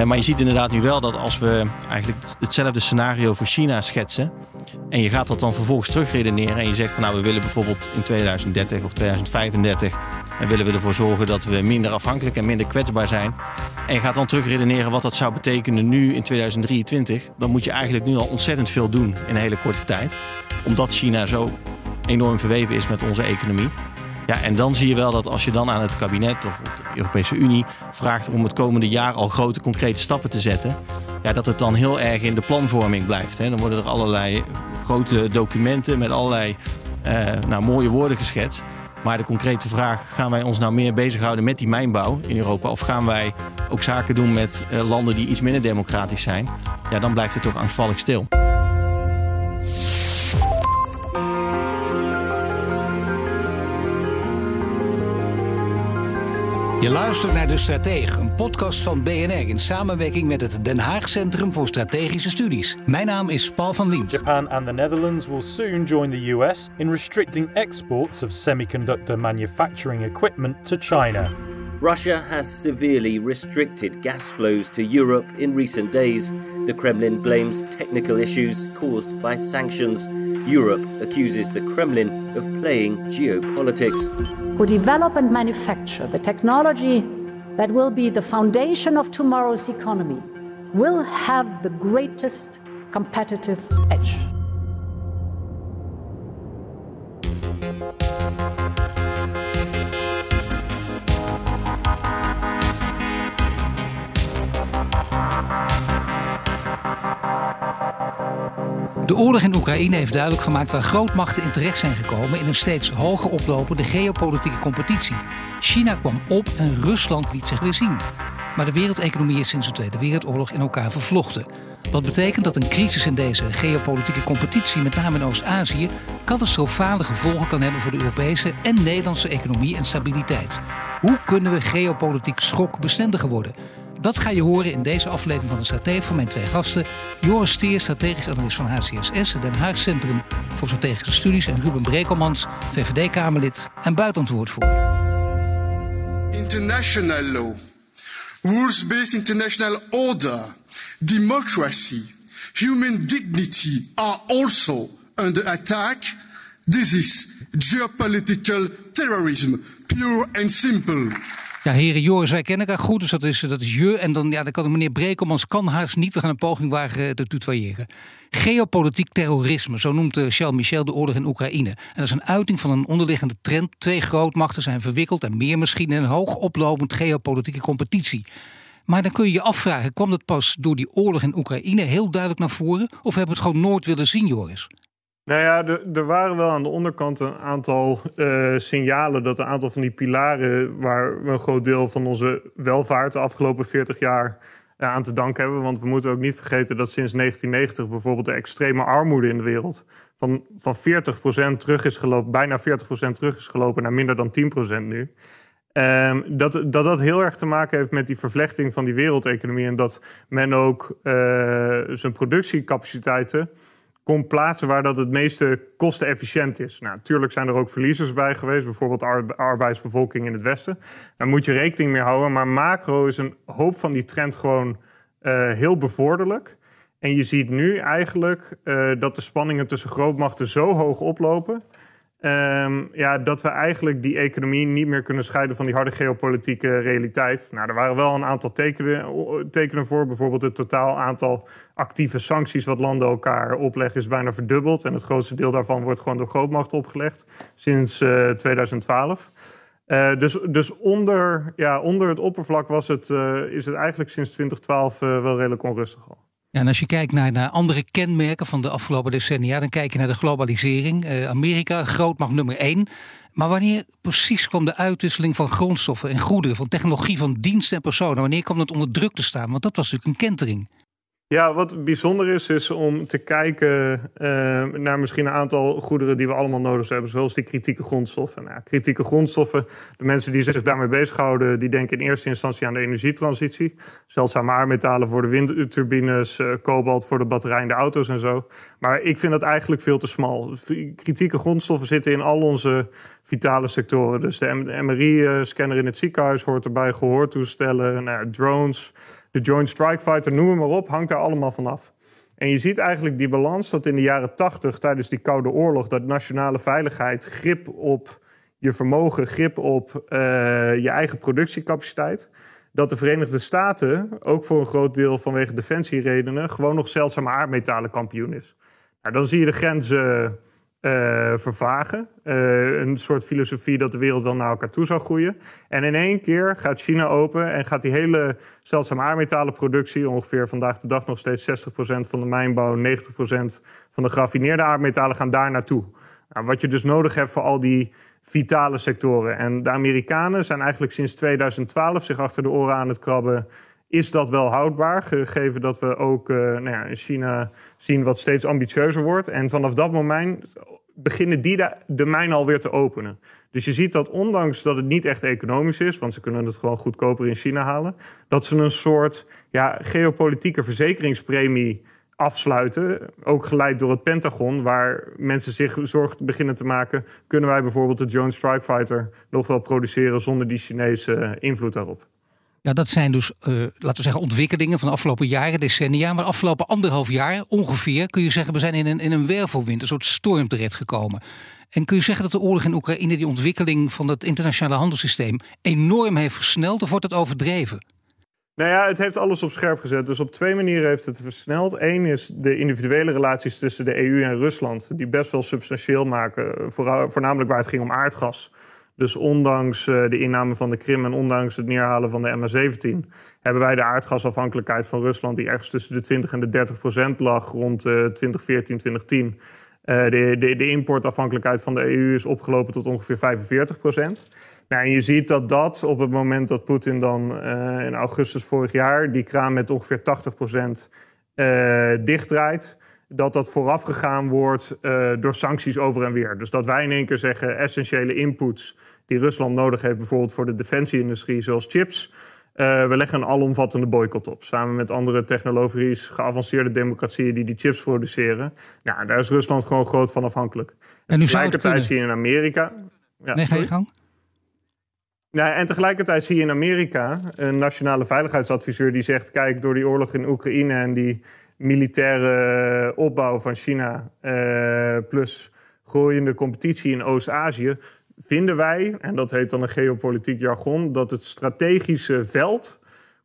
Uh, maar je ziet inderdaad nu wel dat als we eigenlijk hetzelfde scenario voor China schetsen. En je gaat dat dan vervolgens terugredeneren. En je zegt van nou we willen bijvoorbeeld in 2030 of 2035. En willen we ervoor zorgen dat we minder afhankelijk en minder kwetsbaar zijn. En je gaat dan terugredeneren wat dat zou betekenen nu in 2023. Dan moet je eigenlijk nu al ontzettend veel doen in een hele korte tijd. Omdat China zo enorm verweven is met onze economie. Ja, en dan zie je wel dat als je dan aan het kabinet of de Europese Unie vraagt om het komende jaar al grote concrete stappen te zetten, ja, dat het dan heel erg in de planvorming blijft. Hè. Dan worden er allerlei grote documenten met allerlei uh, nou, mooie woorden geschetst. Maar de concrete vraag, gaan wij ons nou meer bezighouden met die mijnbouw in Europa? Of gaan wij ook zaken doen met uh, landen die iets minder democratisch zijn? Ja, dan blijft het toch angstvallig stil. Je luistert naar De Stratege, een podcast van BNR in samenwerking met het Den Haag Centrum voor Strategische Studies. Mijn naam is Paul van Liemt. Japan and the Netherlands will soon join the US in restricting exports of semiconductor manufacturing equipment to China. Russia has severely restricted gas flows to Europe in recent days. The Kremlin blames technical issues caused by sanctions. Europe accuses the Kremlin of playing geopolitics. Who develop and manufacture the technology that will be the foundation of tomorrow's economy will have the greatest competitive edge. De oorlog in Oekraïne heeft duidelijk gemaakt waar grootmachten in terecht zijn gekomen in een steeds hoger oplopende geopolitieke competitie. China kwam op en Rusland liet zich weer zien. Maar de wereldeconomie is sinds de Tweede Wereldoorlog in elkaar vervlochten. Wat betekent dat een crisis in deze geopolitieke competitie, met name in Oost-Azië, catastrofale gevolgen kan hebben voor de Europese en Nederlandse economie en stabiliteit. Hoe kunnen we geopolitiek schokbestendiger worden? Dat ga je horen in deze aflevering van de Stratege van mijn twee gasten. Joris Steer, strategisch analist van HCSS, Den Haag Centrum voor Strategische Studies. En Ruben Brekelmans, VVD-Kamerlid en buitenwoordvoerder. International law, rules-based international order, democracy, human dignity are also under attack. This is geopolitical terrorism, pure and simple. Ja, heren Joris, wij kennen elkaar goed, dus dat is, dat is je. En dan, ja, dan kan de meneer Brekelmans kan haast niet. We gaan een poging wagen te tutoyeren. Geopolitiek terrorisme, zo noemt uh, Charles Michel de oorlog in Oekraïne. En dat is een uiting van een onderliggende trend. Twee grootmachten zijn verwikkeld en meer misschien in een hoog oplopend geopolitieke competitie. Maar dan kun je je afvragen, kwam dat pas door die oorlog in Oekraïne heel duidelijk naar voren? Of hebben we het gewoon nooit willen zien, Joris? Nou ja, er waren wel aan de onderkant een aantal uh, signalen dat een aantal van die pilaren waar we een groot deel van onze welvaart de afgelopen 40 jaar uh, aan te danken hebben. Want we moeten ook niet vergeten dat sinds 1990 bijvoorbeeld de extreme armoede in de wereld van, van 40% terug is gelopen, bijna 40% terug is gelopen naar minder dan 10% nu. Um, dat, dat dat heel erg te maken heeft met die vervlechting van die wereldeconomie en dat men ook uh, zijn productiecapaciteiten kon plaatsen waar dat het meeste kostenefficiënt is. Nou, natuurlijk zijn er ook verliezers bij geweest, bijvoorbeeld arbeidsbevolking in het Westen. Daar moet je rekening mee houden. Maar macro is een hoop van die trend gewoon uh, heel bevorderlijk. En je ziet nu eigenlijk uh, dat de spanningen tussen grootmachten zo hoog oplopen. Um, ja, dat we eigenlijk die economie niet meer kunnen scheiden van die harde geopolitieke realiteit. Nou, er waren wel een aantal tekenen, tekenen voor. Bijvoorbeeld het totaal aantal actieve sancties wat landen elkaar opleggen is bijna verdubbeld. En het grootste deel daarvan wordt gewoon door grootmachten opgelegd sinds uh, 2012. Uh, dus dus onder, ja, onder het oppervlak was het, uh, is het eigenlijk sinds 2012 uh, wel redelijk onrustig al. Ja, en als je kijkt naar, naar andere kenmerken van de afgelopen decennia, dan kijk je naar de globalisering. Uh, Amerika, grootmacht nummer één. Maar wanneer precies kwam de uitwisseling van grondstoffen en goederen, van technologie, van diensten en personen? Wanneer kwam dat onder druk te staan? Want dat was natuurlijk een kentering. Ja, wat bijzonder is, is om te kijken uh, naar misschien een aantal goederen die we allemaal nodig hebben, zoals die kritieke grondstoffen. Nou, kritieke grondstoffen, de mensen die zich daarmee bezighouden, die denken in eerste instantie aan de energietransitie. Zeldzame aardmetalen voor de windturbines, uh, kobalt voor de batterij in de auto's en zo. Maar ik vind dat eigenlijk veel te smal. Kritieke grondstoffen zitten in al onze vitale sectoren. Dus de MRI-scanner in het ziekenhuis hoort erbij, gehoortoestellen, nou, drones. De Joint Strike Fighter, noem maar op, hangt daar allemaal vanaf. En je ziet eigenlijk die balans dat in de jaren 80, tijdens die Koude Oorlog, dat nationale veiligheid, grip op je vermogen, grip op uh, je eigen productiecapaciteit, dat de Verenigde Staten, ook voor een groot deel vanwege defensieredenen, gewoon nog zeldzame aardmetalen kampioen is. Nou, dan zie je de grenzen uh, vervagen. Uh, een soort filosofie dat de wereld wel naar elkaar toe zou groeien. En in één keer gaat China open en gaat die hele zeldzame aardmetalenproductie, ongeveer vandaag de dag nog steeds 60% van de mijnbouw, 90% van de geraffineerde aardmetalen, gaan daar naartoe. Nou, wat je dus nodig hebt voor al die vitale sectoren. En de Amerikanen zijn eigenlijk sinds 2012 zich achter de oren aan het krabben. Is dat wel houdbaar, gegeven dat we ook uh, nou ja, in China zien wat steeds ambitieuzer wordt. En vanaf dat moment beginnen die de, de mijn alweer te openen. Dus je ziet dat ondanks dat het niet echt economisch is, want ze kunnen het gewoon goedkoper in China halen, dat ze een soort ja, geopolitieke verzekeringspremie afsluiten. Ook geleid door het Pentagon, waar mensen zich zorgen beginnen te maken. Kunnen wij bijvoorbeeld de Joint Strike Fighter nog wel produceren zonder die Chinese invloed daarop? Ja, dat zijn dus, uh, laten we zeggen, ontwikkelingen van de afgelopen jaren, decennia. Maar de afgelopen anderhalf jaar ongeveer kun je zeggen, we zijn in een, in een wervelwind, een soort storm terechtgekomen. En kun je zeggen dat de oorlog in Oekraïne die ontwikkeling van het internationale handelssysteem enorm heeft versneld, of wordt het overdreven? Nou ja, het heeft alles op scherp gezet. Dus op twee manieren heeft het versneld. Eén is de individuele relaties tussen de EU en Rusland, die best wel substantieel maken, voornamelijk waar het ging om aardgas. Dus ondanks eh, de inname van de Krim en ondanks het neerhalen van de MH17, hebben wij de aardgasafhankelijkheid van Rusland, die ergens tussen de 20 en de 30 procent lag rond 2014, eh, 2010. Uh, eh, de, de, de, importafhankelijkheid van de EU is opgelopen tot ongeveer 45 procent. Nou, en je ziet dat dat op het moment dat Poetin dan in augustus vorig jaar die kraan met ongeveer 80 procent dichtdraait, dat dat voorafgegaan wordt door sancties over en weer. Dus dat wij in één keer zeggen essentiële inputs die Rusland nodig heeft, bijvoorbeeld voor de defensieindustrie, zoals chips. Uh, we leggen een alomvattende boycott op. Samen met andere technologisch geavanceerde democratieën die die chips produceren. Nou, daar is Rusland gewoon groot van afhankelijk. En nu tegelijkertijd zie je in Amerika. Ja, nee, ga je gang. Nou, en tegelijkertijd zie je in Amerika een nationale veiligheidsadviseur die zegt: kijk, door die oorlog in Oekraïne en die militaire opbouw van China, uh, plus groeiende competitie in Oost-Azië, vinden wij, en dat heet dan een geopolitiek jargon, dat het strategische veld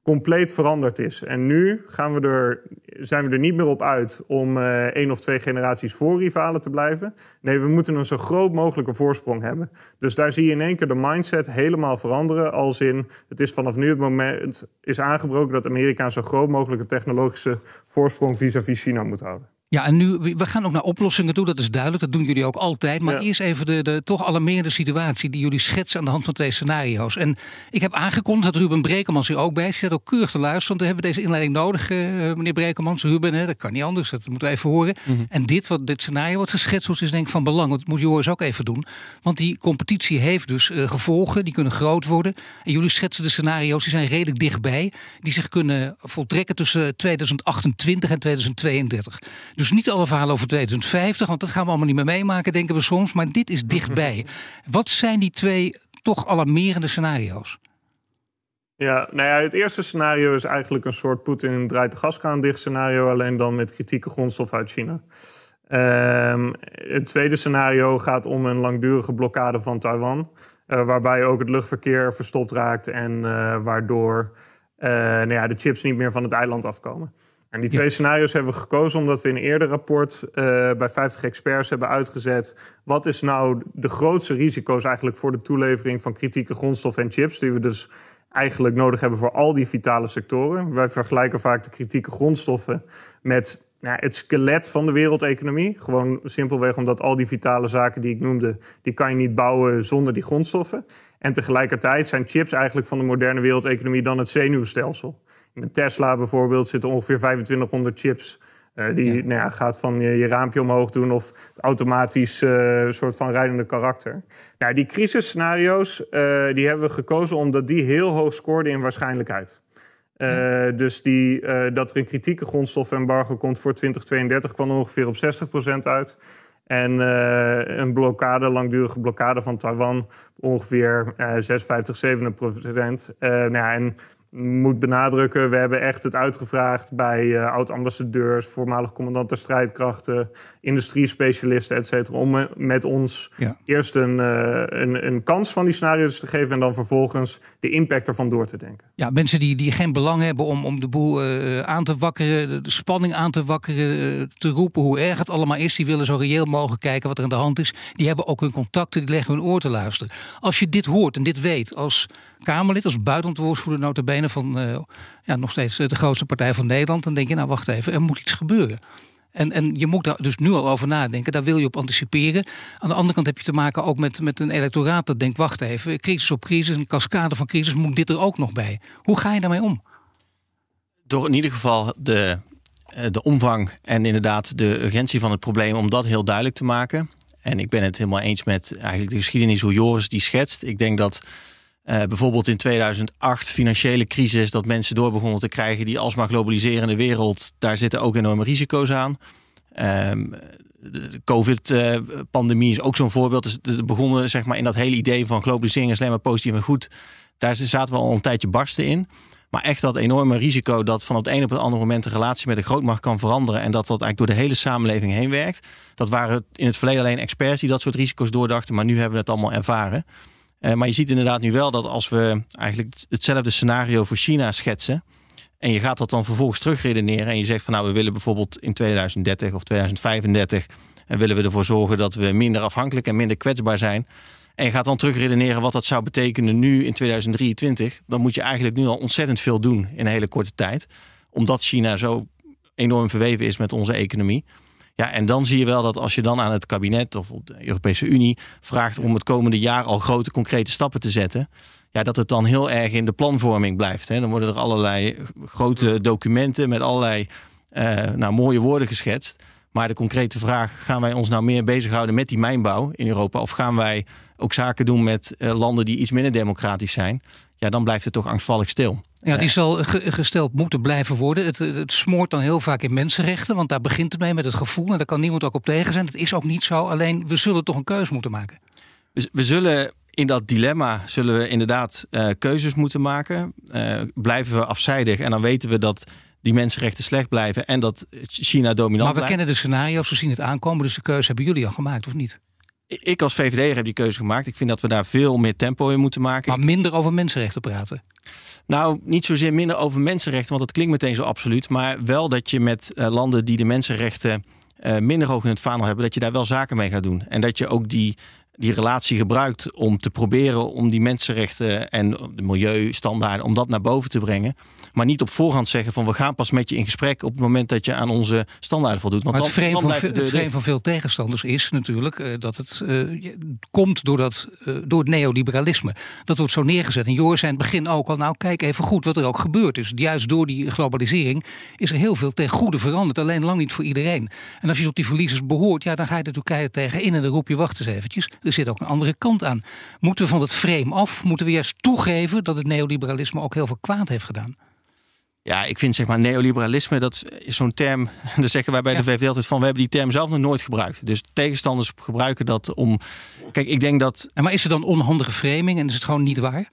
compleet veranderd is. En nu gaan we er, zijn we er niet meer op uit om uh, één of twee generaties voor rivalen te blijven. Nee, we moeten een zo groot mogelijke voorsprong hebben. Dus daar zie je in één keer de mindset helemaal veranderen. Als in, het is vanaf nu het moment is aangebroken dat Amerika een zo groot mogelijke technologische voorsprong vis-à-vis China moet houden. Ja, en nu, we gaan ook naar oplossingen toe, dat is duidelijk. Dat doen jullie ook altijd. Maar eerst even de, de toch alarmerende situatie die jullie schetsen aan de hand van twee scenario's. En ik heb aangekondigd dat Ruben Brekelmans hier ook bij is. Hij ook keurig te luisteren, want we hebben deze inleiding nodig, uh, meneer Brekelmans. Ruben, hè, dat kan niet anders, dat moeten we even horen. Mhm. En dit, wat, dit scenario wat geschetst wordt, is denk ik van belang. Dat moet Joris ook even doen. Want die competitie heeft dus uh, gevolgen, die kunnen groot worden. En jullie schetsen de scenario's, die zijn redelijk dichtbij. Die zich kunnen voltrekken tussen 2028 en 2032. Dus niet alle verhalen over 2050, want dat gaan we allemaal niet meer meemaken, denken we soms. Maar dit is dichtbij. Wat zijn die twee toch alarmerende scenario's? Ja, nou ja, het eerste scenario is eigenlijk een soort Poetin draait de gaskraan dicht scenario, alleen dan met kritieke grondstof uit China. Um, het tweede scenario gaat om een langdurige blokkade van Taiwan, uh, waarbij ook het luchtverkeer verstopt raakt en uh, waardoor uh, nou ja, de chips niet meer van het eiland afkomen. En die twee scenario's hebben we gekozen omdat we in een eerder rapport uh, bij 50 experts hebben uitgezet. Wat is nou de grootste risico's eigenlijk voor de toelevering van kritieke grondstoffen en chips, die we dus eigenlijk nodig hebben voor al die vitale sectoren. Wij vergelijken vaak de kritieke grondstoffen met nou, het skelet van de wereldeconomie. Gewoon simpelweg omdat al die vitale zaken die ik noemde, die kan je niet bouwen zonder die grondstoffen. En tegelijkertijd zijn chips eigenlijk van de moderne wereldeconomie dan het zenuwstelsel. Met Tesla bijvoorbeeld zitten ongeveer 2500 chips. Uh, die Nou ja, gaat van je, je, raampje omhoog doen of automatisch uh, soort van rijdende karakter. Nou, die crisisscenario's uh, die hebben we gekozen omdat die heel hoog scoorden in waarschijnlijkheid. Ja. Dus die, dat er een kritieke grondstoffembargo komt voor 2032 kwam ongeveer op 60% uit. En een blokkade, langdurige blokkade van Taiwan, ongeveer 56, 57 procent. nou ja, en moet benadrukken, we hebben echt het uitgevraagd bij uh, oud-ambassadeurs, voormalig commandanten strijdkrachten, industriespecialisten, et cetera, om met ons ja. eerst een, uh, een, een, kans van die scenario's te geven en dan vervolgens de impact ervan door te denken. Ja, mensen die, die geen belang hebben om, om de boel uh, aan te wakkeren, de spanning aan te wakkeren, te roepen hoe erg het allemaal is, die willen zo reëel mogelijk kijken wat er aan de hand is. Die hebben ook hun contacten, die leggen hun oor te luisteren. Als je dit hoort en dit weet als Kamerlid, als buitenlandwoordvoerder notabene van uh, ja, nog steeds de grootste partij van Nederland, dan denk je nou wacht even, er moet iets gebeuren. En, en je moet daar dus nu al over nadenken. Daar wil je op anticiperen. Aan de andere kant heb je te maken ook met, met een electoraat dat denkt: wacht even, crisis op crisis, een cascade van crisis, moet dit er ook nog bij? Hoe ga je daarmee om? Door in ieder geval de, eh, de omvang en inderdaad de urgentie van het probleem, om dat heel duidelijk te maken. En ik ben het helemaal eens met eigenlijk de geschiedenis hoe Joris die schetst. Ik denk dat uh, bijvoorbeeld in 2008 financiële crisis, dat mensen door begonnen te krijgen die alsmaar globaliserende wereld, daar zitten ook enorme risico's aan. Um, de COVID-pandemie is ook zo'n voorbeeld. Dus het begonnen zeg maar, in dat hele idee van globalisering is alleen maar positief en goed. Daar zaten we al een tijdje barsten in. Maar echt dat enorme risico dat van het een op het andere moment de relatie met de grootmacht kan veranderen. En dat dat eigenlijk door de hele samenleving heen werkt. Dat waren in het verleden alleen experts die dat soort risico's doordachten. Maar nu hebben we het allemaal ervaren. Uh, maar je ziet inderdaad nu wel dat als we eigenlijk hetzelfde scenario voor China schetsen. En je gaat dat dan vervolgens terugredeneren. En je zegt van nou, we willen bijvoorbeeld in 2030 of 2035. En willen we ervoor zorgen dat we minder afhankelijk en minder kwetsbaar zijn. En je gaat dan terugredeneren wat dat zou betekenen nu in 2023. Dan moet je eigenlijk nu al ontzettend veel doen in een hele korte tijd. Omdat China zo enorm verweven is met onze economie. Ja, en dan zie je wel dat als je dan aan het kabinet of de Europese Unie vraagt om het komende jaar al grote concrete stappen te zetten, ja, dat het dan heel erg in de planvorming blijft. Hè. Dan worden er allerlei grote documenten met allerlei uh, nou, mooie woorden geschetst. Maar de concrete vraag, gaan wij ons nou meer bezighouden met die mijnbouw in Europa? Of gaan wij ook zaken doen met uh, landen die iets minder democratisch zijn? Ja, dan blijft het toch angstvallig stil. Ja, die zal gesteld moeten blijven worden. Het, het smoort dan heel vaak in mensenrechten, want daar begint het mee met het gevoel. En daar kan niemand ook op tegen zijn. Dat is ook niet zo. Alleen we zullen toch een keuze moeten maken. We, we zullen in dat dilemma zullen we inderdaad uh, keuzes moeten maken. Uh, blijven we afzijdig en dan weten we dat die mensenrechten slecht blijven en dat China dominant Maar we kennen de scenario's, we zien het aankomen. Dus de keuze hebben jullie al gemaakt, of niet? Ik als VVD heb die keuze gemaakt. Ik vind dat we daar veel meer tempo in moeten maken. Maar minder over mensenrechten praten? Nou, niet zozeer minder over mensenrechten, want dat klinkt meteen zo absoluut. Maar wel dat je met uh, landen die de mensenrechten uh, minder hoog in het vaandel hebben, dat je daar wel zaken mee gaat doen. En dat je ook die die relatie gebruikt om te proberen om die mensenrechten en de milieustandaarden, om dat naar boven te brengen. Maar niet op voorhand zeggen van we gaan pas met je in gesprek op het moment dat je aan onze standaarden voldoet. Want maar het vreemd van, het van veel tegenstanders is natuurlijk uh, dat het uh, komt door, dat, uh, door het neoliberalisme. Dat wordt zo neergezet. En Joris zei in het begin ook al, nou kijk even goed wat er ook gebeurt is. Juist door die globalisering is er heel veel ten goede veranderd. Alleen lang niet voor iedereen. En als je tot die verliezers behoort, ja, dan ga je de Turkije tegenin en dan roep je wacht eens eventjes. Er zit ook een andere kant aan. Moeten we van het frame af? Moeten we juist toegeven dat het neoliberalisme ook heel veel kwaad heeft gedaan? Ja, ik vind zeg maar neoliberalisme, dat is zo'n term. Daar zeggen wij bij de VVD altijd van, we hebben die term zelf nog nooit gebruikt. Dus tegenstanders gebruiken dat om. Kijk, ik denk dat. Maar is het dan onhandige framing en is het gewoon niet waar?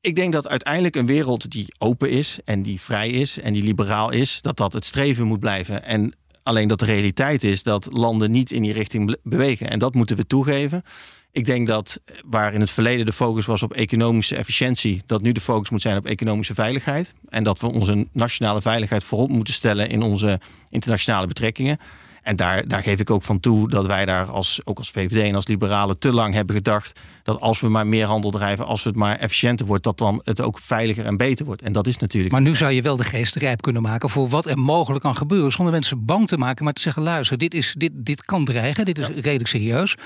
Ik denk dat uiteindelijk een wereld die open is en die vrij is en die liberaal is, dat dat het streven moet blijven. En alleen dat de realiteit is dat landen niet in die richting bewegen. En dat moeten we toegeven. Ik denk dat waar in het verleden de focus was op economische efficiëntie, dat nu de focus moet zijn op economische veiligheid. En dat we onze nationale veiligheid voorop moeten stellen in onze internationale betrekkingen. En daar, daar geef ik ook van toe dat wij daar als, ook als VVD en als liberalen te lang hebben gedacht dat als we maar meer handel drijven, als het maar efficiënter wordt, dat dan het ook veiliger en beter wordt. En dat is natuurlijk. Maar nu zou je wel de geest rijp kunnen maken voor wat er mogelijk kan gebeuren, zonder mensen bang te maken, maar te zeggen: luister, dit, is, dit, dit kan dreigen, dit is redelijk serieus.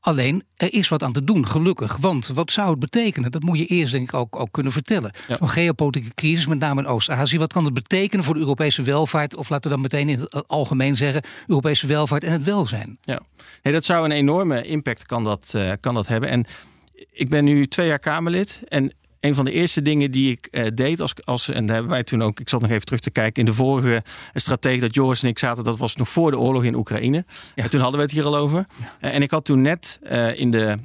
Alleen, er is wat aan te doen, gelukkig. Want wat zou het betekenen? Dat moet je eerst denk ik ook, ook kunnen vertellen. Zo'n geopolitieke crisis, met name in Oost-Azië. Wat kan het betekenen voor de Europese welvaart? Of laten we dan meteen in het algemeen zeggen... Europese welvaart en het welzijn. Ja, nee, dat zou een enorme impact kan dat, uh, kan dat hebben. En ik ben nu twee jaar Kamerlid. En een van de eerste dingen die ik uh, deed als, als en daar hebben wij toen ook, ik zat nog even terug te kijken in de vorige strategie dat Joris en ik zaten, dat was nog voor de oorlog in Oekraïne. Ja. En toen hadden we het hier al over. Ja. Uh, en ik had toen net uh, in de,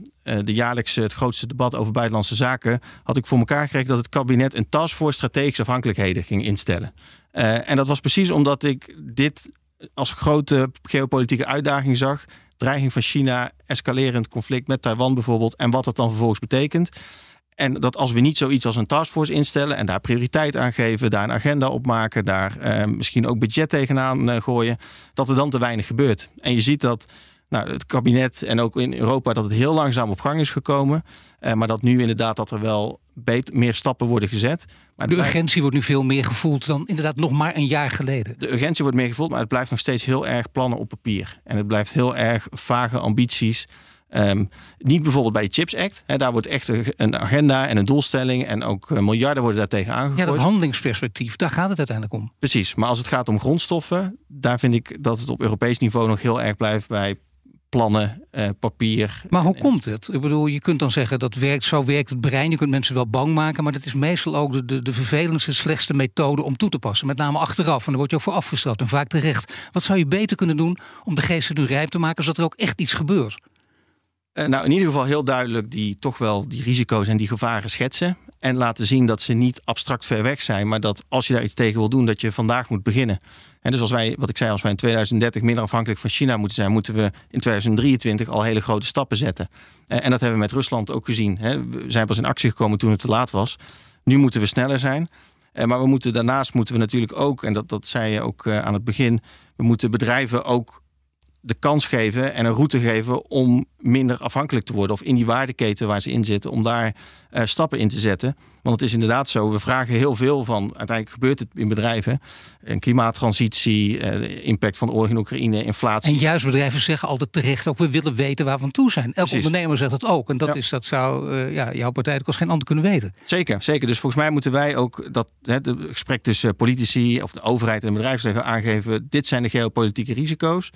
de jaarlijkse, het grootste debat over buitenlandse zaken, had ik voor elkaar gekregen dat het kabinet een taskforce strategische afhankelijkheden ging instellen. en dat was precies omdat ik dit als grote geopolitieke uitdaging zag dreiging van China, escalerend conflict met Taiwan bijvoorbeeld, en wat dat dan vervolgens betekent. En dat als we niet zoiets als een taskforce instellen en daar prioriteit aan geven, daar een agenda op maken, daar eh, misschien ook budget tegenaan uh, gooien, dat er dan te weinig gebeurt. En je ziet dat nou, het kabinet en ook in Europa dat het heel langzaam op gang is gekomen. Uh, maar dat nu inderdaad dat er wel beter, meer stappen worden gezet. Maar de urgentie wordt nu veel meer gevoeld dan inderdaad nog maar een jaar geleden. De urgentie wordt meer gevoeld, maar het blijft nog steeds heel erg plannen op papier. En het blijft heel erg vage ambities. Um, niet bijvoorbeeld bij de Chips Act. Daar wordt echt een agenda en een doelstelling en ook miljarden worden daartegen aangegooid. Ja, dat handelingsperspectief, daar gaat het uiteindelijk om. Precies, maar als het gaat om grondstoffen, daar vind ik dat het op Europees niveau nog heel erg blijft bij plannen, eh, papier. Maar hoe komt het? Ik bedoel, je kunt dan zeggen dat werkt, zo werkt het brein. Je kunt mensen wel bang maken, maar dat is meestal ook de, de, de vervelendste, slechtste methode om toe te passen. Met name achteraf. En daar word je ook voor afgestraft en vaak terecht. Wat zou je beter kunnen doen om de geesten nu rijp te maken, zodat er ook echt iets gebeurt? Uh, nou, in ieder geval heel duidelijk die toch wel die risico's en die gevaren schetsen. En laten zien dat ze niet abstract ver weg zijn, maar dat als je daar iets tegen wil doen, dat je vandaag moet beginnen. En dus als wij, wat ik zei, als wij in 2030 minder afhankelijk van China moeten zijn, moeten we in 2023 al hele grote stappen zetten. En dat hebben we met Rusland ook gezien. We zijn pas in actie gekomen toen het te laat was. Nu moeten we sneller zijn. Maar we moeten, daarnaast moeten we natuurlijk ook, en dat, dat zei je ook aan het begin, we moeten bedrijven ook de kans geven en een route geven om minder afhankelijk te worden. Of in die waardeketen waar ze in zitten, om daar uh, stappen in te zetten. Want het is inderdaad zo, we vragen heel veel van, uiteindelijk gebeurt het in bedrijven. Een klimaattransitie, uh, de impact van de oorlog in Oekraïne, inflatie. En juist bedrijven zeggen altijd terecht ook, we willen weten waar we aan toe zijn. Elke ondernemer zegt dat ook. En dat, ja. is, dat zou uh, ja, jouw partij als geen ander kunnen weten. Zeker, zeker. Dus volgens mij moeten wij ook dat het gesprek tussen politici of de overheid en bedrijfsleven aangeven. Dit zijn de geopolitieke risico's.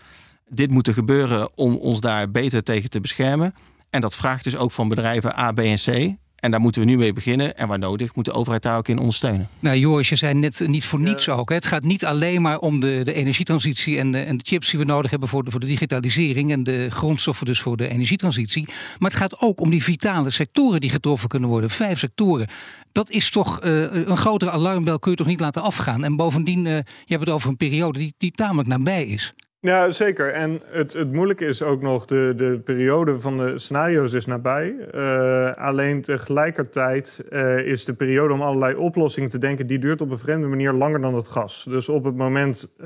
Dit moet er gebeuren om ons daar beter tegen te beschermen. En dat vraagt dus ook van bedrijven A, B en C. En daar moeten we nu mee beginnen. En waar nodig moet de overheid daar ook in ondersteunen. Nou, Joris, je zei net niet voor niets ook. Hè. Het gaat niet alleen maar om de, de energietransitie en de, en de chips die we nodig hebben voor de, voor de digitalisering en de grondstoffen dus voor de energietransitie. Maar het gaat ook om die vitale sectoren die getroffen kunnen worden. Vijf sectoren. Dat is toch uh, een grotere alarmbel kun je toch niet laten afgaan. En bovendien, uh, je hebt het over een periode die, die tamelijk nabij is. Ja, zeker. En het, het moeilijke is ook nog, de, de periode van de scenario's is nabij. Uh, alleen tegelijkertijd uh, is de periode om allerlei oplossingen te denken, die duurt op een vreemde manier langer dan het gas. Dus op het moment uh,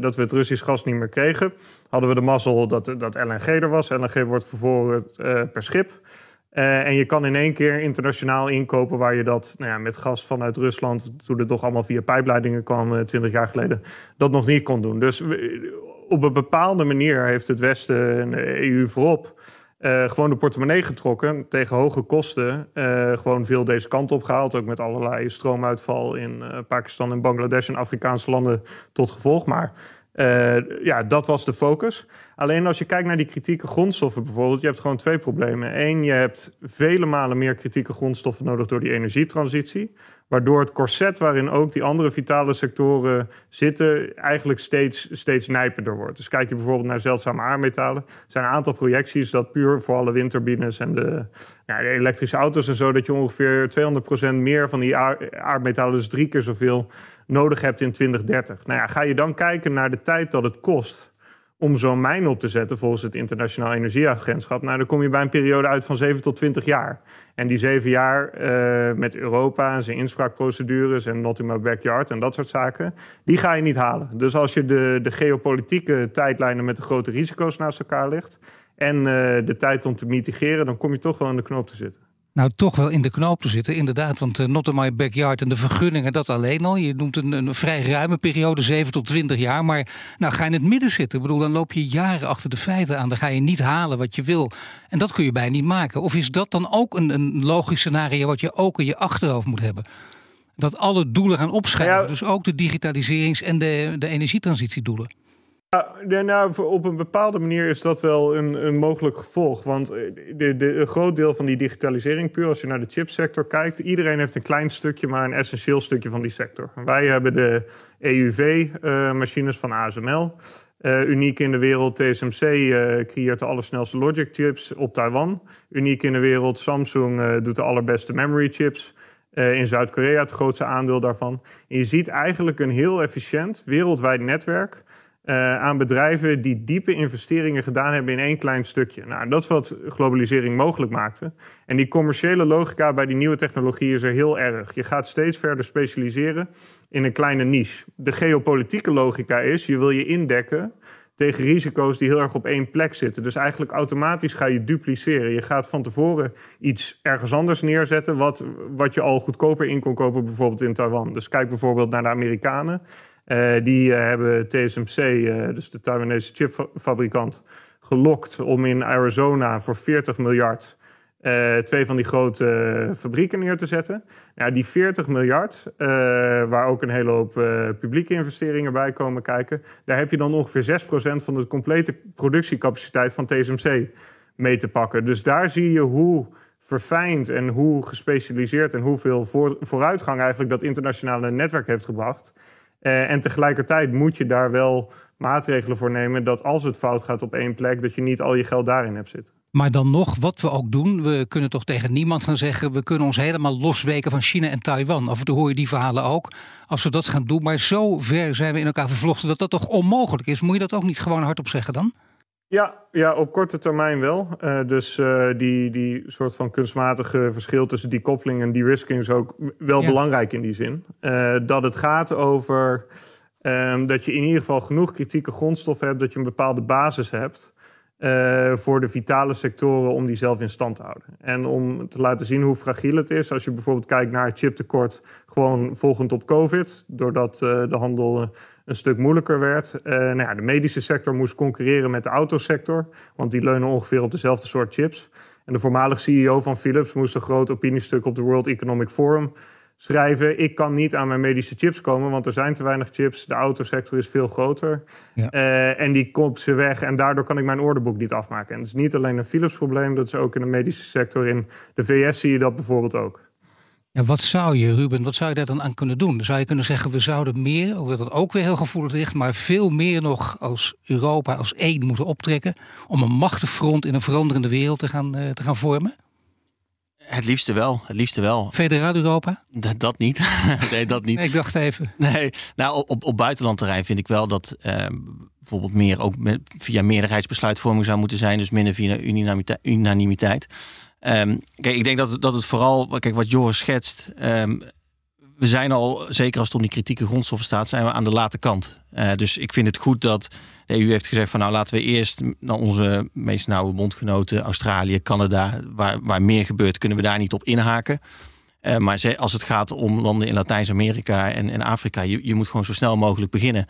dat we het Russisch gas niet meer kregen, hadden we de mazzel dat, dat LNG er was. LNG wordt vervolgens per schip. En je kan in één keer internationaal inkopen waar je dat nou ja, met gas vanuit Rusland, toen het toch allemaal via pijpleidingen kwam, twintig jaar geleden, dat nog niet kon doen. Dus op een bepaalde manier heeft het Westen en de EU voorop uh, gewoon de portemonnee getrokken tegen hoge kosten. Uh, gewoon veel deze kant op gehaald. Ook met allerlei stroomuitval in uh, Pakistan en Bangladesh en Afrikaanse landen tot gevolg. Maar ja, dat was de focus. Alleen als je kijkt naar die kritieke grondstoffen bijvoorbeeld, je hebt gewoon twee problemen. Eén, je hebt vele malen meer kritieke grondstoffen nodig door die energietransitie. Waardoor het corset waarin ook die andere vitale sectoren zitten, eigenlijk steeds, steeds nijpender wordt. Dus kijk je bijvoorbeeld naar zeldzame aardmetalen. Er zijn een aantal projecties dat puur voor alle windturbines en de, de elektrische auto's en zo, dat je ongeveer 200% meer van die aardmetalen, dus drie keer zoveel, nodig hebt in 2030. Nou ja, ga je dan kijken naar de tijd dat het kost om zo'n mijn op te zetten volgens het Internationaal Energieagentschap, nou, dan kom je bij een periode uit van 7 tot 20 jaar. En die zeven jaar uh, met Europa en zijn inspraakprocedures en not in my backyard en dat soort zaken, die ga je niet halen. Dus als je de, de geopolitieke tijdlijnen met de grote risico's naast elkaar legt en uh, de tijd om te mitigeren, dan kom je toch wel in de knoop te zitten. nou toch wel in de knoop te zitten. Inderdaad, want uh, not in my backyard en de vergunningen, dat alleen al. Je noemt een, een vrij ruime periode, 7 tot 20 jaar. Maar nou ga je in het midden zitten. Ik bedoel, dan loop je jaren achter de feiten aan. Dan ga je niet halen wat je wil. En dat kun je bijna niet maken. Of is dat dan ook een, een logisch scenario wat je ook in je achterhoofd moet hebben? Dat alle doelen gaan opschrijven. Dus ook de digitaliserings- en de, de energietransitiedoelen. Ja, nou, op een bepaalde manier is dat wel een, een mogelijk gevolg. Want eh, de, een groot deel van die digitalisering, puur als je naar de chipsector kijkt, iedereen heeft een klein stukje, maar een essentieel stukje van die sector. Wij hebben de EUV-machines eh, van ASML. Eh, uniek in de wereld, TSMC creëert de allersnelste logic chips op Taiwan. Uniek in de wereld, Samsung doet de allerbeste memory chips. in Zuid-Korea het grootste aandeel daarvan. En je ziet eigenlijk een heel efficiënt wereldwijd netwerk uh, aan bedrijven die diepe investeringen gedaan hebben in één klein stukje. Nou, dat is wat globalisering mogelijk maakte. En die commerciële logica bij die nieuwe technologie is er heel erg. Je gaat steeds verder specialiseren in een kleine niche. De geopolitieke logica is, je wil je indekken tegen risico's die heel erg op één plek zitten. Dus eigenlijk automatisch ga je dupliceren. Je gaat van tevoren iets ergens anders neerzetten... wat, wat je al goedkoper in kon kopen, bijvoorbeeld in Taiwan. Dus kijk bijvoorbeeld naar de Amerikanen. Uh, die uh, hebben TSMC, eh, dus de Taiwanese chipfabrikant, gelokt om in Arizona voor 40 miljard twee van die grote fabrieken neer te zetten. Nou, die 40 miljard, waar ook een hele hoop publieke investeringen bij komen kijken, daar heb je dan ongeveer 6% van de complete productiecapaciteit van TSMC mee te pakken. Dus daar zie je hoe verfijnd en hoe gespecialiseerd en hoeveel voor, vooruitgang eigenlijk dat internationale netwerk heeft gebracht. Uh, en tegelijkertijd moet je daar wel maatregelen voor nemen dat als het fout gaat op één plek, dat je niet al je geld daarin hebt zitten. Maar dan nog, wat we ook doen, we kunnen toch tegen niemand gaan zeggen, we kunnen ons helemaal losweken van China en Taiwan. Af en toe hoor je die verhalen ook, als we dat gaan doen. Maar zo ver zijn we in elkaar vervlochten dat dat toch onmogelijk is. Moet je dat ook niet gewoon hardop zeggen dan? Ja, ja, op korte termijn wel. Uh, dus uh, die, die soort van kunstmatige verschil tussen die koppeling en die risking is ook wel ja. belangrijk in die zin. Uh, dat het gaat over um, dat je in ieder geval genoeg kritieke grondstoffen hebt, dat je een bepaalde basis hebt. Voor de vitale sectoren om die zelf in stand te houden. En om te laten zien hoe fragiel het is, als je bijvoorbeeld kijkt naar het chiptekort, gewoon volgend op COVID, doordat de handel een stuk moeilijker werd. nou ja, de medische sector moest concurreren met de autosector, want die leunen ongeveer op dezelfde soort chips. En de voormalig CEO van Philips moest een groot opiniestuk op de World Economic Forum schrijven: ik kan niet aan mijn medische chips komen, want er zijn te weinig chips. De autosector is veel groter. Ja. Uh, en die komt ze weg en daardoor kan ik mijn orderboek niet afmaken. En dat is niet alleen een Philips probleem, dat is ook in de medische sector. In de VS zie je dat bijvoorbeeld ook. Ja, wat zou je, Ruben, wat zou je daar dan aan kunnen doen? Zou je kunnen zeggen, we zouden meer, hoewel dat ook weer heel gevoelig ligt, maar veel meer nog als Europa als één moeten optrekken om een machtig front in een veranderende wereld te gaan, uh, te gaan vormen? Het liefste wel, het liefste wel. Federaal Europa? Dat, dat niet. nee, dat niet. ik dacht even. Nee, nou op, op buitenlandterrein vind ik wel dat eh, bijvoorbeeld meer ook met, via meerderheidsbesluitvorming zou moeten zijn, dus minder via unanimiteit. Um, kijk, ik denk dat, dat het vooral, kijk wat Joris schetst, um, we zijn al, zeker als het om die kritieke grondstoffen staat, zijn we aan de late kant. Uh, dus ik vind het goed dat de EU heeft gezegd van nou laten we eerst naar onze meest nauwe bondgenoten, Australië, Canada, waar, waar meer gebeurt, kunnen we daar niet op inhaken. Uh, maar als het gaat om landen in Latijns-Amerika en, en Afrika, je, je moet gewoon zo snel mogelijk beginnen.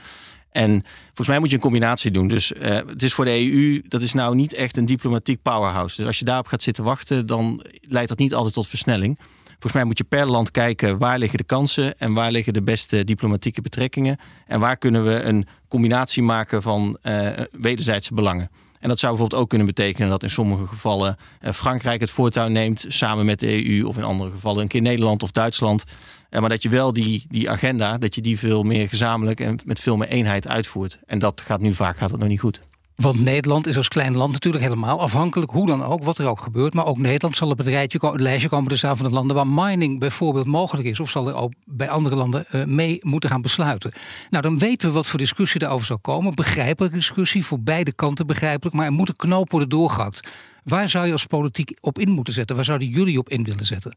En volgens mij moet je een combinatie doen. Dus uh, het is voor de EU, dat is nou niet echt een diplomatiek powerhouse. Dus als je daarop gaat zitten wachten, dan leidt dat niet altijd tot versnelling. Volgens mij moet je per land kijken waar liggen de kansen en waar liggen de beste diplomatieke betrekkingen. En waar kunnen we een combinatie maken van uh, wederzijdse belangen. En dat zou bijvoorbeeld ook kunnen betekenen dat in sommige gevallen uh, Frankrijk het voortouw neemt samen met de EU, of in andere gevallen een keer Nederland of Duitsland. Uh, maar dat je wel die, die agenda, dat je die veel meer gezamenlijk en met veel meer eenheid uitvoert. En dat gaat nu vaak gaat dat nog niet goed. Want Nederland is als klein land natuurlijk helemaal afhankelijk, hoe dan ook, wat er ook gebeurt. Maar ook Nederland zal een, een lijstje komen te staan van de landen waar mining bijvoorbeeld mogelijk is. Of zal er ook bij andere landen uh, mee moeten gaan besluiten. Nou, dan weten we wat voor discussie daarover zal komen. Begrijpelijke discussie, voor beide kanten begrijpelijk. Maar er moet een knoop worden doorgehakt. Waar zou je als politiek op in moeten zetten? Waar zouden jullie op in willen zetten?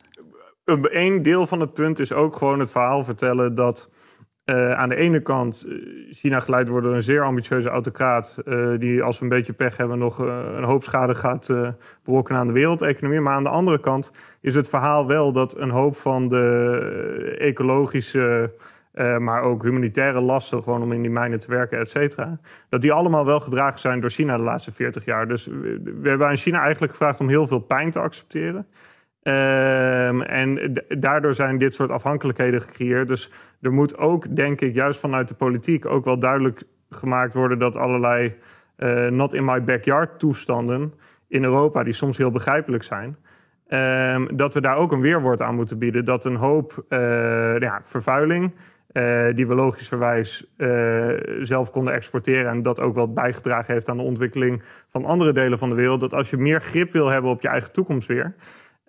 Een deel van het punt is ook gewoon het verhaal vertellen dat uh, aan de ene kant China geleid wordt door een zeer ambitieuze autocraat... Uh, die als we een beetje pech hebben nog een hoop schade gaat berokkenen aan de wereldeconomie. Maar aan de andere kant is het verhaal wel dat een hoop van de ecologische... maar ook humanitaire lasten, gewoon om in die mijnen te werken, et cetera. Dat die allemaal wel gedragen zijn door China de laatste 40 jaar. Dus we hebben aan China eigenlijk gevraagd om heel veel pijn te accepteren. Um, en daardoor zijn dit soort afhankelijkheden gecreëerd. Dus er moet ook, denk ik, juist vanuit de politiek ook wel duidelijk gemaakt worden dat allerlei uh, not in my backyard toestanden in Europa, die soms heel begrijpelijk zijn, um, dat we daar ook een weerwoord aan moeten bieden. Dat een hoop uh, ja, vervuiling, uh, die we logischerwijs zelf konden exporteren en dat ook wel bijgedragen heeft aan de ontwikkeling van andere delen van de wereld, dat als je meer grip wil hebben op je eigen toekomst weer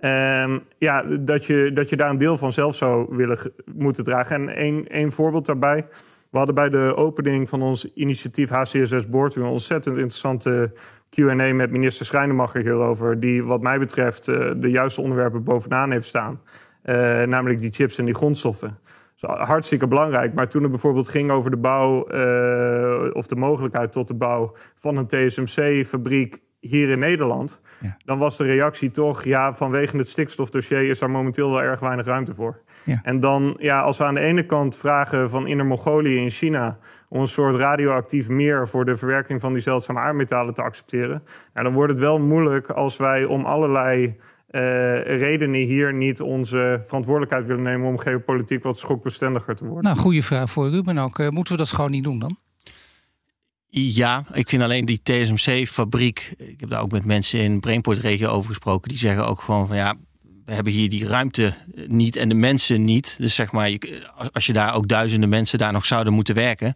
Um, ja, dat je, dat je daar een deel van zelf zou willen moeten dragen. En één, één voorbeeld daarbij. We hadden bij de opening van ons initiatief HCSS Board... een ontzettend interessante Q&A met minister Schrijnemacher hierover... die wat mij betreft uh, de juiste onderwerpen bovenaan heeft staan. Uh, namelijk die chips en die grondstoffen. Dus hartstikke belangrijk. Maar toen het bijvoorbeeld ging over de bouw... Uh, of de mogelijkheid tot de bouw van een TSMC-fabriek hier in Nederland... Ja. Dan was de reactie toch, ja, vanwege het stikstofdossier is daar momenteel wel erg weinig ruimte voor. Ja. En dan, ja, als we aan de ene kant vragen van Inner Mongolië in China om een soort radioactief meer voor de verwerking van die zeldzame aardmetalen te accepteren, nou, dan wordt het wel moeilijk als wij om allerlei uh, redenen hier niet onze verantwoordelijkheid willen nemen om geopolitiek wat schokbestendiger te worden. Nou, goede vraag voor Ruben ook. Uh, moeten we dat gewoon niet doen dan? Ja, ik vind alleen die TSMC-fabriek. Ik heb daar ook met mensen in Brainport-regio over gesproken. Die zeggen ook gewoon van ja, we hebben hier die ruimte niet en de mensen niet. Dus zeg maar, als je daar ook duizenden mensen daar nog zouden moeten werken.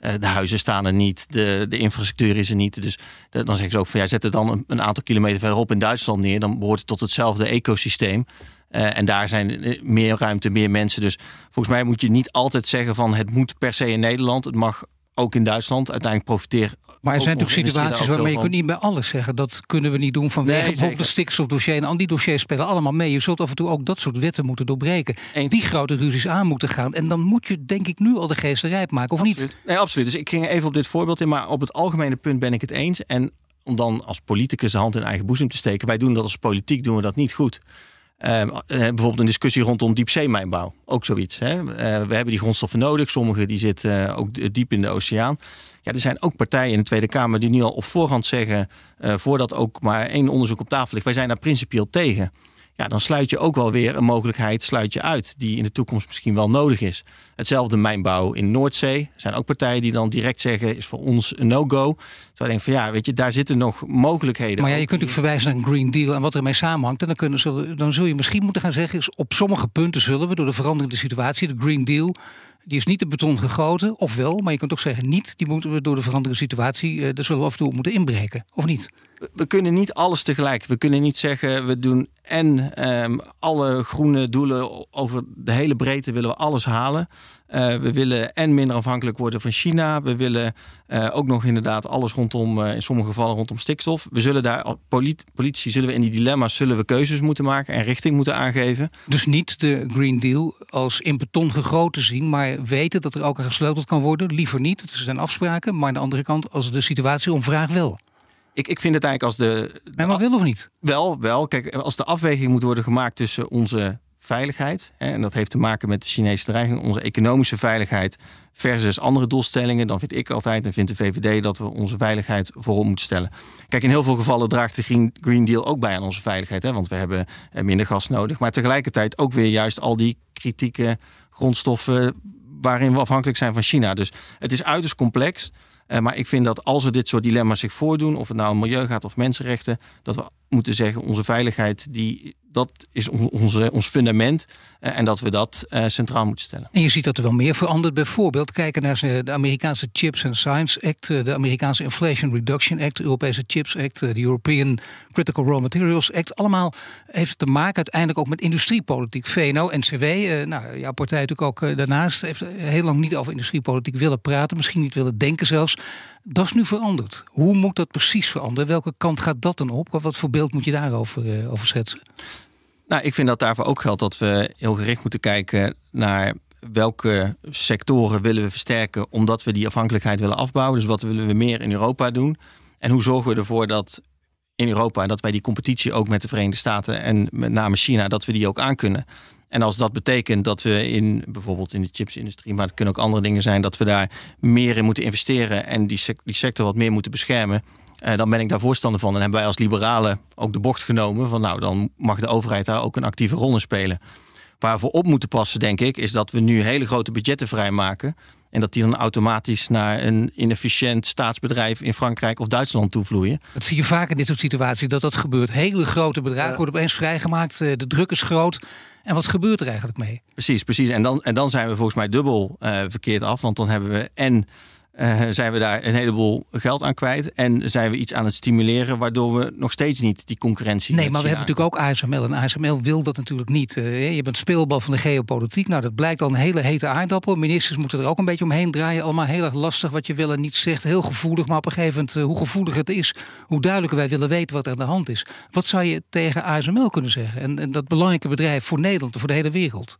Uh, de huizen staan er niet, de, de infrastructuur is er niet. Dus dan zeggen ze ook van ja, zet het dan een, aantal kilometer verderop in Duitsland neer. Dan behoort het tot hetzelfde ecosysteem. Uh, en daar zijn eh, meer ruimte, meer mensen. Dus volgens mij moet je niet altijd zeggen van het moet per se in Nederland. Het mag ook in Duitsland uiteindelijk profiteer. Maar er zijn natuurlijk situaties waarmee je kunt niet bij alles zeggen. Dat kunnen we niet doen vanwege nee, bijvoorbeeld de stikstofdossier. En al die dossiers spelen allemaal mee. Je zult af en toe ook dat soort wetten moeten doorbreken. Die grote ruzies aan moeten gaan. En dan moet je denk ik nu al de geest rijp maken, of absoluut. niet? Nee, absoluut. Dus ik ging even op dit voorbeeld in. Maar op het algemene punt ben ik het eens. En om dan als politicus de hand in eigen boezem te steken. Wij doen dat als politiek, doen we dat niet goed. Uh, bijvoorbeeld een discussie rondom diepzeemijnbouw. Ook zoiets. Hè? Uh, we hebben die grondstoffen nodig. Sommige die zitten ook diep in de oceaan. Ja, er zijn ook partijen in de Tweede Kamer die nu al op voorhand zeggen... Voordat ook maar één onderzoek op tafel ligt... wij zijn daar principieel tegen ja, dan sluit je ook wel weer een mogelijkheid sluit je uit die in de toekomst misschien wel nodig is. Hetzelfde mijnbouw in Noordzee. Er zijn ook partijen die dan direct zeggen is voor ons een no-go. Terwijl ik denk van ja, weet je, daar zitten nog mogelijkheden. Maar ja, je kunt ook verwijzen naar een Green Deal en wat ermee samenhangt. En dan, kunnen, dan zul je misschien moeten gaan zeggen, is op sommige punten zullen we door de veranderende situatie, de Green Deal die is niet de beton gegoten, of wel, maar je kunt ook zeggen niet. Die moeten we door de veranderende situatie, uh, daar zullen we af en toe moeten inbreken, of niet? We kunnen niet alles tegelijk. We kunnen niet zeggen, we doen en um, alle groene doelen over de hele breedte willen we alles halen. Uh, we willen en minder afhankelijk worden van China. We willen uh, ook nog inderdaad alles rondom, uh, in sommige gevallen rondom stikstof. We zullen daar, polit politici zullen we in die dilemma's zullen we keuzes moeten maken en richting moeten aangeven. Dus niet de Green Deal als in beton gegoten zien, maar weten dat er ook aan gesleuteld kan worden. Liever niet, er zijn afspraken. Maar aan de andere kant, als de situatie om vraag wel. Ik, ik vind het eigenlijk als de. Maar, wil of niet? Wel, wel. Kijk, als de afweging moet worden gemaakt tussen onze veiligheid. Hè, en dat heeft te maken met de Chinese dreiging, onze economische veiligheid versus andere doelstellingen. Dan vind ik altijd en vindt de VVD dat we onze veiligheid voorop moeten stellen. Kijk, in heel veel gevallen draagt de Green, Green Deal ook bij aan onze veiligheid. Hè, want we hebben eh, minder gas nodig. Maar tegelijkertijd ook weer juist al die kritieke grondstoffen waarin we afhankelijk zijn van China. Dus het is uiterst complex. Uh, maar ik vind dat als er dit soort dilemma's zich voordoen, of het nou om milieu gaat of mensenrechten, dat we moeten zeggen, onze veiligheid, die, dat is onze, ons fundament. Uh, en dat we dat uh, centraal moeten stellen. En je ziet dat er wel meer verandert. Bijvoorbeeld kijken naar de Amerikaanse Chips and Science Act, de Amerikaanse Inflation Reduction Act, de Europese Chips Act, de European Critical Raw Materials Act. Allemaal heeft te maken uiteindelijk ook met industriepolitiek. VNO, NCW, uh, nou, jouw partij natuurlijk ook daarnaast, heeft heel lang niet over industriepolitiek willen praten. Misschien niet willen denken zelfs. Dat is nu veranderd. Hoe moet dat precies veranderen? Welke kant gaat dat dan op? Wat voor beeld moet je daarover uh, over schetsen? Nou, ik vind dat daarvoor ook geldt dat we heel gericht moeten kijken naar welke sectoren willen we versterken omdat we die afhankelijkheid willen afbouwen. Dus wat willen we meer in Europa doen? En hoe zorgen we ervoor dat in Europa dat wij die competitie ook met de Verenigde Staten en met name China, dat we die ook aankunnen. En als dat betekent dat we in bijvoorbeeld in de chipsindustrie, maar het kunnen ook andere dingen zijn, dat we daar meer in moeten investeren en die, die sector wat meer moeten beschermen. Uh, dan ben ik daar voorstander van. En hebben wij als liberalen ook de bocht genomen van nou, dan mag de overheid daar ook een actieve rol in spelen. Waar we op moeten passen, denk ik, is dat we nu hele grote budgetten vrijmaken. En dat die dan automatisch naar een inefficiënt staatsbedrijf in Frankrijk of Duitsland toevloeien. Dat zie je vaak in dit soort situaties, dat dat gebeurt. Hele grote bedragen worden opeens vrijgemaakt. Eh, de druk is groot. En wat gebeurt er eigenlijk mee? Precies, precies. En dan, en dan zijn we volgens mij dubbel uh, verkeerd af. Want dan hebben we en uh, zijn we daar een heleboel geld aan kwijt. En zijn we iets aan het stimuleren, waardoor we nog steeds niet die concurrentie. Nee, maar we hebben natuurlijk ook ASML. En ASML wil dat natuurlijk niet. Uh, je bent speelbal van de geopolitiek. Nou, dat blijkt al een hele hete aardappel. Ministers moeten er ook een beetje omheen draaien. Allemaal heel erg lastig wat je wil en niet zegt. Heel gevoelig. Maar op een gegeven moment, uh, hoe gevoelig het is, hoe duidelijker wij willen weten wat er aan de hand is. Wat zou je tegen ASML kunnen zeggen? En, en dat belangrijke bedrijf voor Nederland, voor de hele wereld.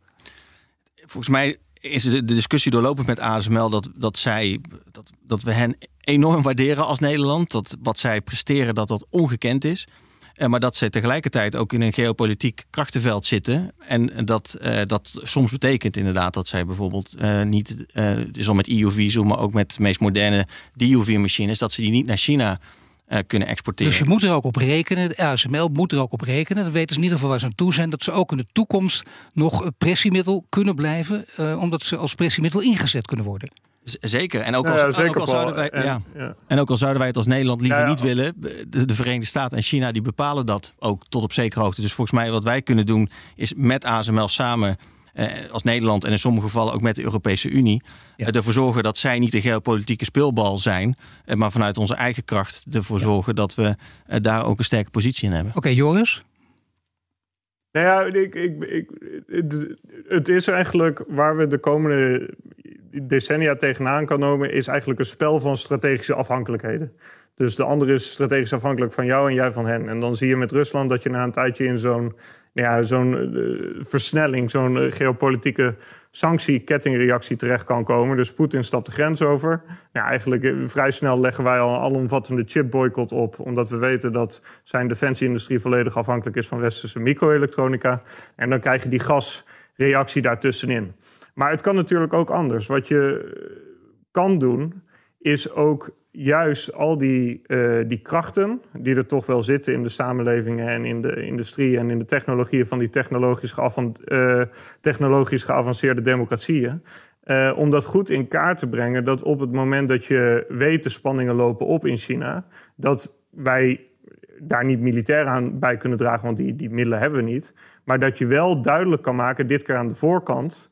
Volgens mij is de, discussie doorlopend met ASML dat, dat, zij, dat, dat we hen enorm waarderen als Nederland. Dat wat zij presteren, dat dat ongekend is. Uh, maar dat ze tegelijkertijd ook in een geopolitiek krachtenveld zitten. En dat, uh, dat soms betekent inderdaad dat zij bijvoorbeeld uh, niet, het is al met EUV, maar ook met de meest moderne DUV-machines, dat ze die niet naar China uh, kunnen exporteren. Dus je moet er ook op rekenen, de ASML moet er ook op rekenen. Dan weten ze in ieder geval waar ze aan toe zijn. Dat ze ook in de toekomst nog pressiemiddel kunnen blijven. Uh, omdat ze als pressiemiddel ingezet kunnen worden. zeker. En ook, als, ja, zeker ook al zouden wij, en, ja. ja. en ook al zouden wij het als Nederland liever niet willen, de, de, Verenigde Staten en China die bepalen dat ook tot op zekere hoogte. Dus volgens mij wat wij kunnen doen is met ASML samen eh, als Nederland en in sommige gevallen ook met de Europese Unie, ja. Eh, ervoor zorgen dat zij niet de geopolitieke speelbal zijn, eh, maar vanuit onze eigen kracht ervoor ja. zorgen dat we daar ook een sterke positie in hebben. Oké, okay, Joris? Nou ja, ik, ik, ik, het is eigenlijk waar we de komende decennia tegenaan kan komen, is eigenlijk een spel van strategische afhankelijkheden. Dus de andere is strategisch afhankelijk van jou en jij van hen. En dan zie je met Rusland dat je na een tijdje in zo'n ja, zo'n uh, versnelling, zo'n uh, geopolitieke sanctiekettingreactie terecht kan komen. Dus Poetin stapt de grens over. Ja, eigenlijk uh, vrij snel leggen wij al een alomvattende chipboycott op, omdat we weten dat zijn defensieindustrie volledig afhankelijk is van westerse microelektronica. En dan krijg je die gasreactie daartussenin. Maar het kan natuurlijk ook anders. Wat je kan doen, is ook juist al die, uh, die krachten die er toch wel zitten in de samenlevingen en in de industrie en in de technologieën van die technologisch, uh, technologisch geavanceerde democratieën. Uh, om dat goed in kaart te brengen dat op het moment dat je weet de spanningen lopen op in China, dat wij daar niet militair aan bij kunnen dragen, want die, die middelen hebben we niet. Maar dat je wel duidelijk kan maken, dit keer aan de voorkant,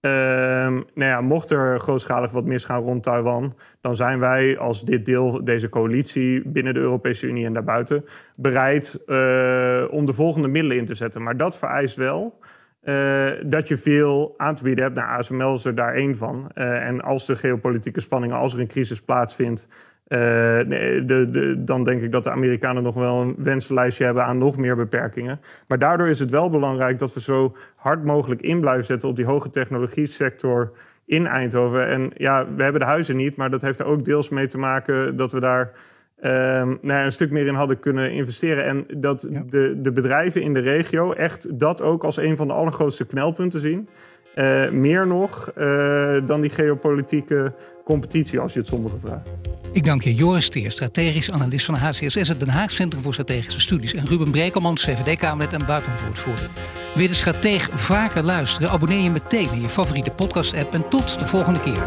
nou ja, mocht er grootschalig wat misgaan rond Taiwan, dan zijn wij als dit deel, deze coalitie binnen de Europese Unie en daarbuiten, bereid uh, om de volgende middelen in te zetten. Maar dat vereist wel uh, dat je veel aan te bieden hebt. Nou, ASML is er daar één van. Uh, en als de geopolitieke spanningen, als er een crisis plaatsvindt, uh, de, de, dan denk ik dat de Amerikanen nog wel een wenslijstje hebben aan nog meer beperkingen. Maar daardoor is het wel belangrijk dat we zo hard mogelijk in blijven zetten op die hoge technologie sector in Eindhoven. En ja, we hebben de huizen niet, maar dat heeft er ook deels mee te maken dat we daar um, nou, een stuk meer in hadden kunnen investeren. En dat ja. de, de bedrijven in de regio echt dat ook als een van de allergrootste knelpunten zien. Uh, meer nog uh, dan die geopolitieke competitie, als je het sommigen vraagt. Ik dank je Joris Teer, strategisch analist van HCSS, het Den Haag Centrum voor Strategische Studies. En Ruben Brekelman, CVD-Kamerlid en buitenwoordvoerder. Wil de strateeg vaker luisteren? Abonneer je meteen in je favoriete podcast-app. En tot de volgende keer.